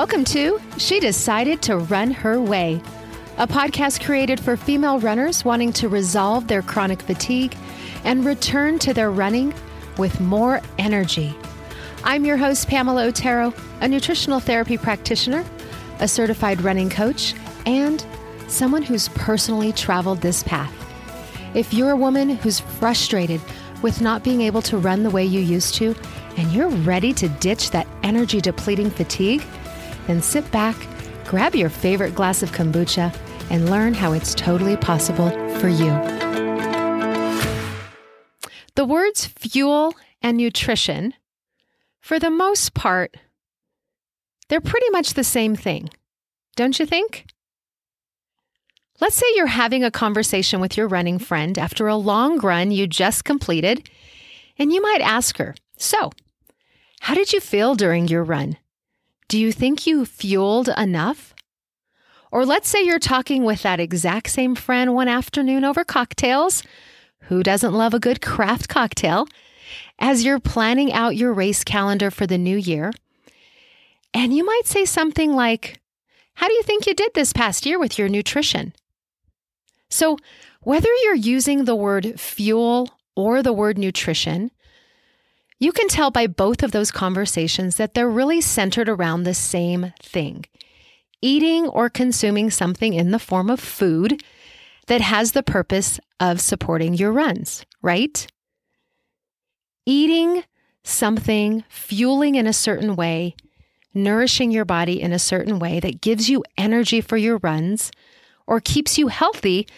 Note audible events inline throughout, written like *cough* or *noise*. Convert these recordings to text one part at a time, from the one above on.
Welcome to She Decided to Run Her Way, a podcast created for female runners wanting to resolve their chronic fatigue and return to their running with more energy. I'm your host, Pamela Otero, a nutritional therapy practitioner, a certified running coach, and someone who's personally traveled this path. If you're a woman who's frustrated with not being able to run the way you used to, and you're ready to ditch that energy depleting fatigue, then sit back, grab your favorite glass of kombucha, and learn how it's totally possible for you. The words fuel and nutrition, for the most part, they're pretty much the same thing, don't you think? Let's say you're having a conversation with your running friend after a long run you just completed, and you might ask her, So, how did you feel during your run? Do you think you fueled enough? Or let's say you're talking with that exact same friend one afternoon over cocktails. Who doesn't love a good craft cocktail? As you're planning out your race calendar for the new year. And you might say something like, How do you think you did this past year with your nutrition? So, whether you're using the word fuel or the word nutrition, you can tell by both of those conversations that they're really centered around the same thing eating or consuming something in the form of food that has the purpose of supporting your runs, right? Eating something, fueling in a certain way, nourishing your body in a certain way that gives you energy for your runs or keeps you healthy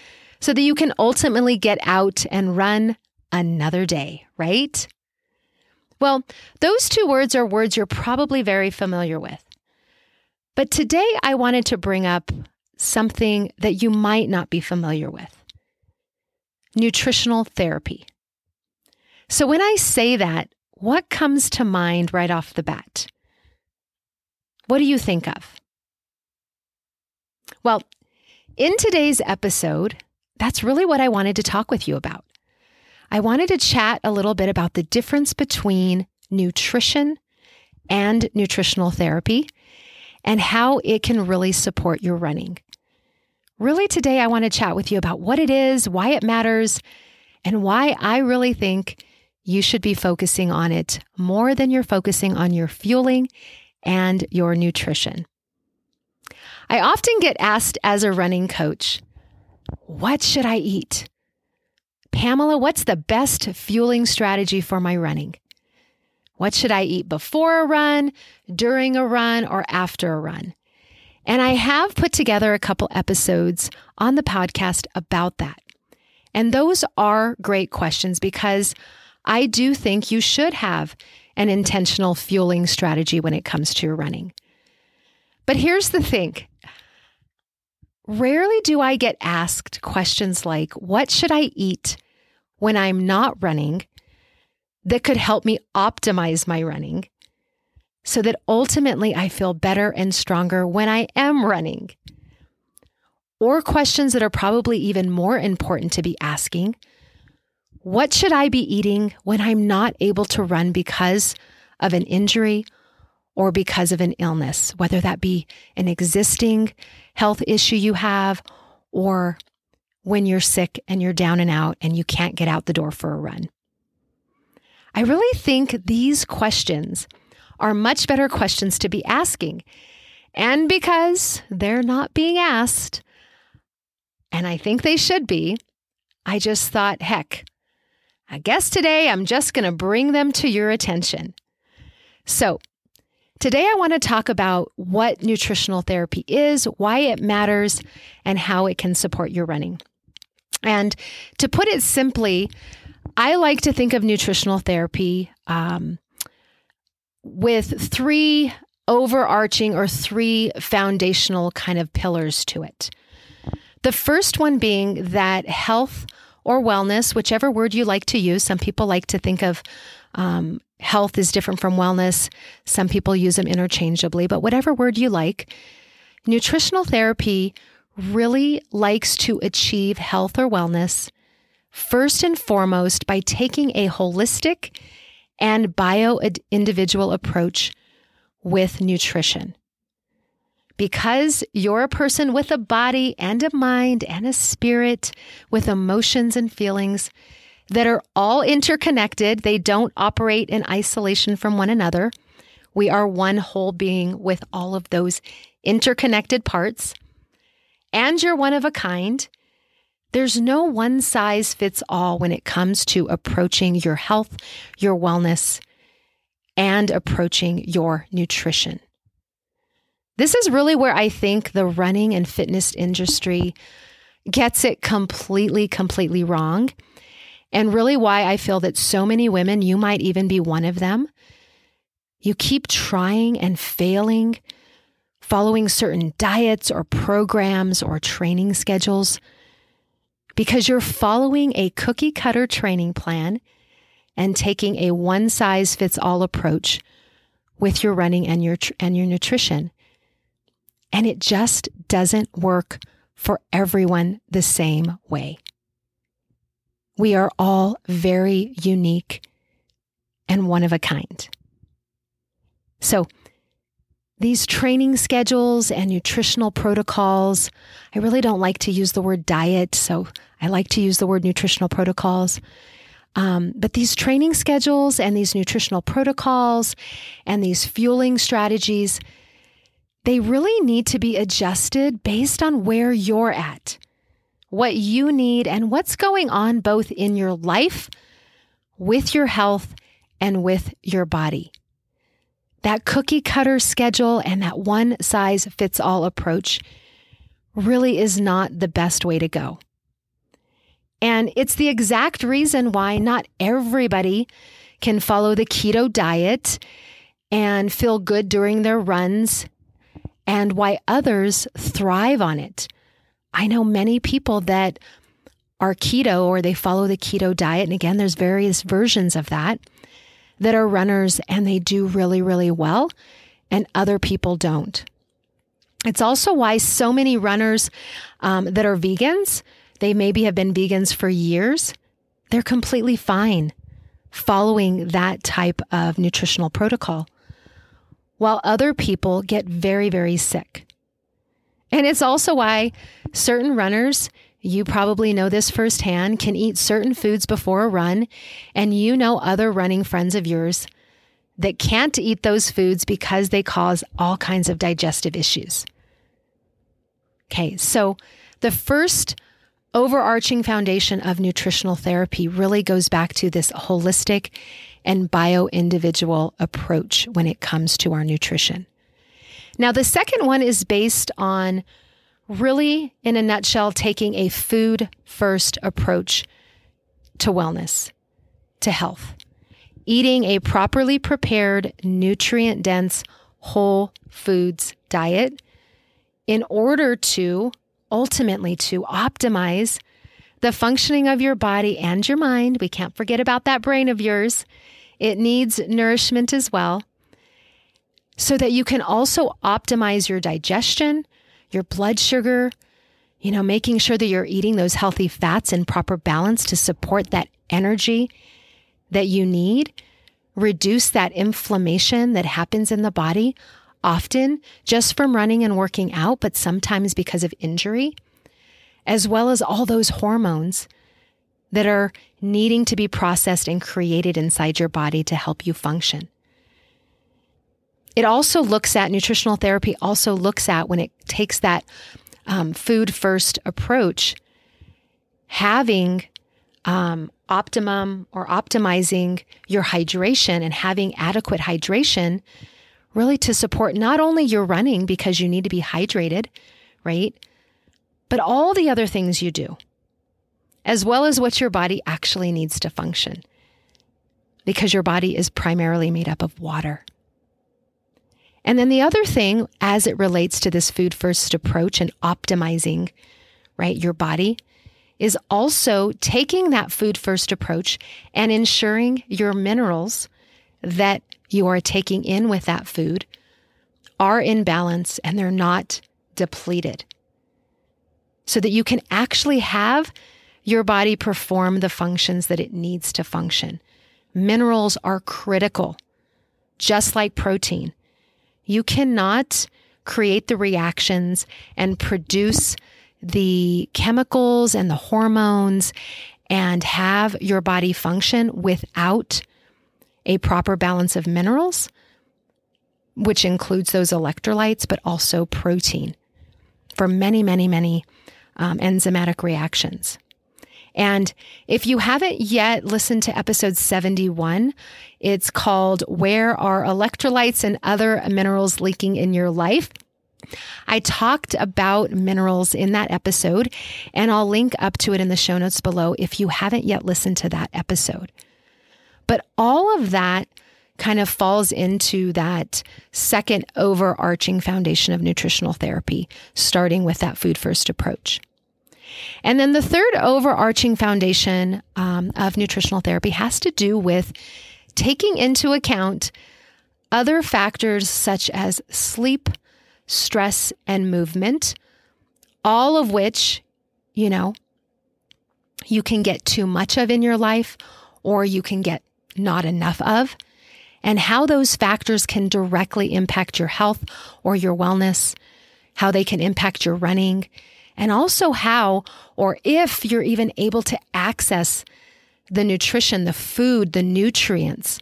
so that you can ultimately get out and run another day, right? Well, those two words are words you're probably very familiar with. But today I wanted to bring up something that you might not be familiar with nutritional therapy. So when I say that, what comes to mind right off the bat? What do you think of? Well, in today's episode, that's really what I wanted to talk with you about. I wanted to chat a little bit about the difference between nutrition and nutritional therapy and how it can really support your running. Really, today I want to chat with you about what it is, why it matters, and why I really think you should be focusing on it more than you're focusing on your fueling and your nutrition. I often get asked as a running coach, What should I eat? Pamela, what's the best fueling strategy for my running? What should I eat before a run, during a run, or after a run? And I have put together a couple episodes on the podcast about that. And those are great questions because I do think you should have an intentional fueling strategy when it comes to your running. But here's the thing rarely do I get asked questions like, What should I eat when I'm not running that could help me optimize my running so that ultimately I feel better and stronger when I am running? Or questions that are probably even more important to be asking What should I be eating when I'm not able to run because of an injury or because of an illness, whether that be an existing health issue you have or when you're sick and you're down and out and you can't get out the door for a run? I really think these questions are much better questions to be asking. And because they're not being asked, and I think they should be, I just thought, heck, I guess today I'm just going to bring them to your attention. So, today I want to talk about what nutritional therapy is, why it matters, and how it can support your running. And to put it simply, I like to think of nutritional therapy um, with three overarching or three foundational kind of pillars to it. The first one being that health or wellness, whichever word you like to use, some people like to think of um, health is different from wellness. Some people use them interchangeably, but whatever word you like, nutritional therapy really likes to achieve health or wellness first and foremost by taking a holistic and bio individual approach with nutrition. because you're a person with a body and a mind and a spirit with emotions and feelings that are all interconnected. They don't operate in isolation from one another. We are one whole being with all of those interconnected parts. And you're one of a kind. There's no one size fits all when it comes to approaching your health, your wellness, and approaching your nutrition. This is really where I think the running and fitness industry gets it completely, completely wrong. And really why I feel that so many women, you might even be one of them, you keep trying and failing, following certain diets or programs or training schedules because you're following a cookie cutter training plan and taking a one size fits all approach with your running and your and your nutrition. And it just doesn't work for everyone the same way. We are all very unique and one of a kind. So, these training schedules and nutritional protocols, I really don't like to use the word diet, so I like to use the word nutritional protocols. Um, but these training schedules and these nutritional protocols and these fueling strategies, they really need to be adjusted based on where you're at, what you need, and what's going on both in your life, with your health, and with your body. That cookie cutter schedule and that one size fits all approach really is not the best way to go. And it's the exact reason why not everybody can follow the keto diet and feel good during their runs, and why others thrive on it. I know many people that are keto or they follow the keto diet. And again, there's various versions of that that are runners and they do really, really well, and other people don't. It's also why so many runners um, that are vegans, they maybe have been vegans for years, they're completely fine following that type of nutritional protocol, while other people get very, very sick. And it's also why certain runners you probably know this firsthand, can eat certain foods before a run, and you know other running friends of yours that can't eat those foods because they cause all kinds of digestive issues. Okay, so the first overarching foundation of nutritional therapy really goes back to this holistic and bio individual approach when it comes to our nutrition. Now, the second one is based on really, in a nutshell, taking a food first approach to wellness, to health. Eating a properly prepared, nutrient dense, whole foods diet in order to ultimately to optimize the functioning of your body and your mind. We can't forget about that brain of yours. It needs nourishment as well. So that you can also optimize your digestion, your blood sugar, you know, making sure that you're eating those healthy fats in proper balance to support that energy that you need, reduce that inflammation that happens in the body, often just from running and working out, but sometimes because of injury, as well as all those hormones that are needing to be processed and created inside your body to help you function it also looks at nutritional therapy, also looks at when it takes that um, food first approach, having um, optimum or optimizing your hydration and having adequate hydration really to support not only your running because you need to be hydrated, right? But all the other things you do, as well as what your body actually needs to function because your body is primarily made up of water. And then the other thing, as it relates to this food first approach and optimizing, right, your body, is also taking that food first approach and ensuring your minerals that you are taking in with that food are in balance and they're not depleted. So that you can actually have your body perform the functions that it needs to function. Minerals are critical, just like protein. You cannot create the reactions and produce the chemicals and the hormones and have your body function without a proper balance of minerals, which includes those electrolytes, but also protein for many, many, many um, enzymatic reactions. And if you haven't yet listened to episode 71, it's called Where Are Electrolytes and Other Minerals Leaking in Your Life? I talked about minerals in that episode, and I'll link up to it in the show notes below if you haven't yet listened to that episode. But all of that kind of falls into that second overarching foundation of nutritional therapy, starting with that food first approach. And then the third overarching foundation um, of nutritional therapy has to do with taking into account other factors such as sleep, stress, and movement, all of which, you know, you can get too much of in your life or you can get not enough of, and how those factors can directly impact your health or your wellness, how they can impact your running, and also how or if you're even able to access the nutrition, the food, the nutrients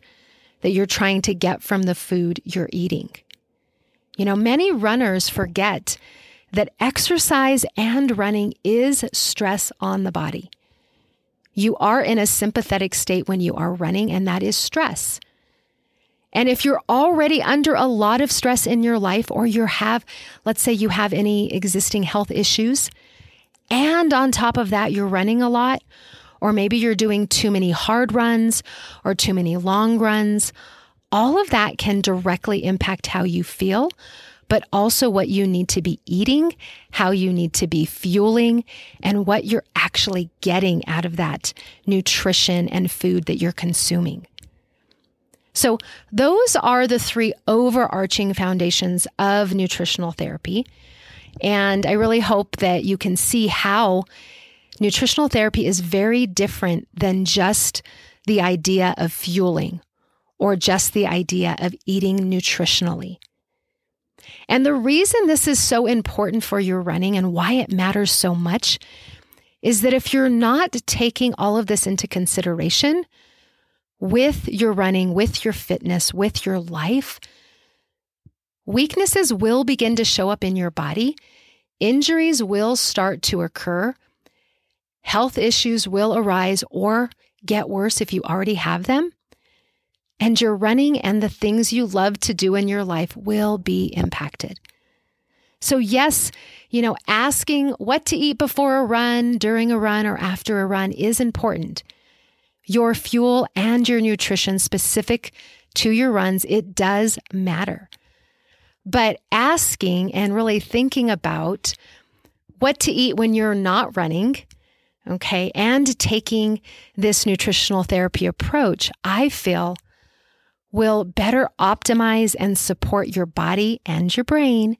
that you're trying to get from the food you're eating. You know, many runners forget that exercise and running is stress on the body. You are in a sympathetic state when you are running, and that is stress. And if you're already under a lot of stress in your life, or you have, let's say you have any existing health issues, and on top of that, you're running a lot, or maybe you're doing too many hard runs or too many long runs, all of that can directly impact how you feel, but also what you need to be eating, how you need to be fueling, and what you're actually getting out of that nutrition and food that you're consuming. So, those are the three overarching foundations of nutritional therapy. And I really hope that you can see how nutritional therapy is very different than just the idea of fueling or just the idea of eating nutritionally. And the reason this is so important for your running and why it matters so much is that if you're not taking all of this into consideration with your running, with your fitness, with your life, weaknesses will begin to show up in your body. Injuries will start to occur. Health issues will arise or get worse if you already have them and your running and the things you love to do in your life will be impacted. So, yes, you know, asking what to eat before a run, during a run, or after a run is important. Your fuel and your nutrition specific to your runs, it does matter. But asking and really thinking about what to eat when you're not running, okay, and taking this nutritional therapy approach, I feel will better optimize and support your body and your brain,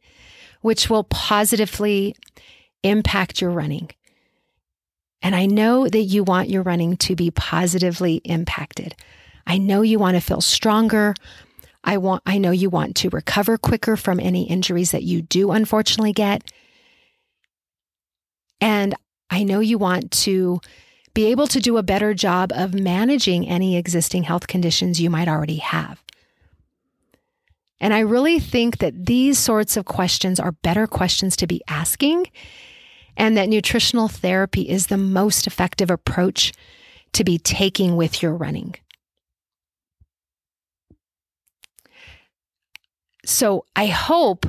which will positively impact your running. And I know that you want your running to be positively impacted. I know you want to feel stronger. I want I know you want to recover quicker from any injuries that you do unfortunately get. And I know you want to be able to do a better job of managing any existing health conditions you might already have. And I really think that these sorts of questions are better questions to be asking, and that nutritional therapy is the most effective approach to be taking with your running. So I hope,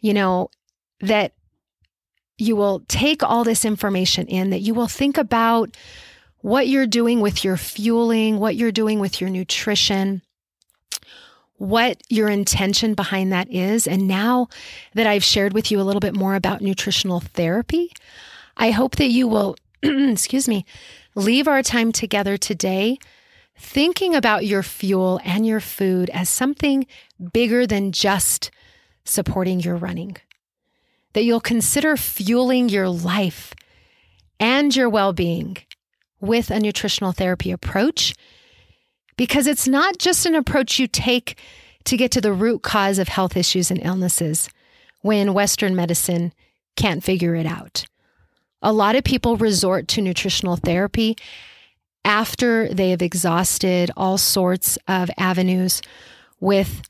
you know, that you will take all this information in, that you will think about what you're doing with your fueling, what you're doing with your nutrition, what your intention behind that is. And now that I've shared with you a little bit more about nutritional therapy, I hope that you will, *clears throat* excuse me, leave our time together today thinking about your fuel and your food as something bigger than just supporting your running that you'll consider fueling your life and your well being with a nutritional therapy approach because it's not just an approach you take to get to the root cause of health issues and illnesses when Western medicine can't figure it out. A lot of people resort to nutritional therapy after they have exhausted all sorts of avenues with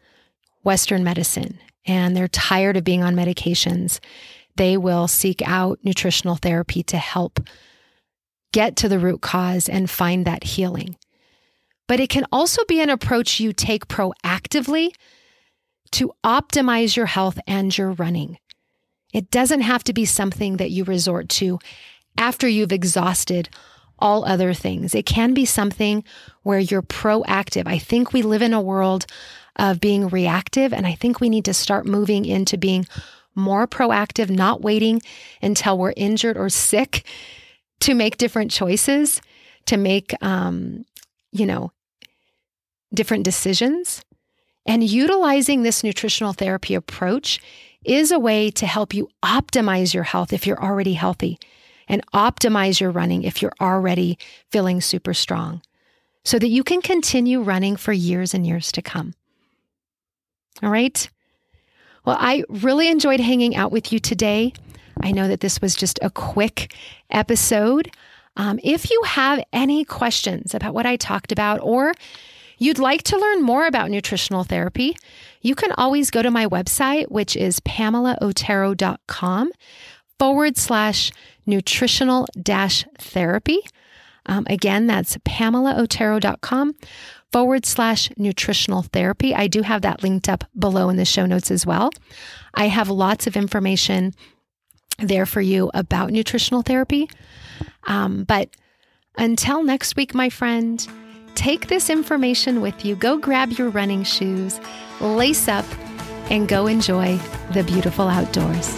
Western medicine and they're tired of being on medications. They will seek out nutritional therapy to help get to the root cause and find that healing. But it can also be an approach you take proactively to optimize your health and your running. It doesn't have to be something that you resort to after you've exhausted all other things. It can be something where you're proactive. I think we live in a world of being reactive, and I think we need to start moving into being more proactive, not waiting until we're injured or sick to make different choices, to make, um, you know, different decisions. And utilizing this nutritional therapy approach is a way to help you optimize your health if you're already healthy and optimize your running if you're already feeling super strong so that you can continue running for years and years to come. All right. Well, I really enjoyed hanging out with you today. I know that this was just a quick episode. Um, if you have any questions about what I talked about, or you'd like to learn more about nutritional therapy, you can always go to my website, which is pamelaotero.com forward slash nutritional dash therapy. Um, again, that's pamelaotero.com forward slash nutritional therapy. I do have that linked up below in the show notes as well. I have lots of information there for you about nutritional therapy. Um, but until next week, my friend, take this information with you. Go grab your running shoes, lace up, and go enjoy the beautiful outdoors.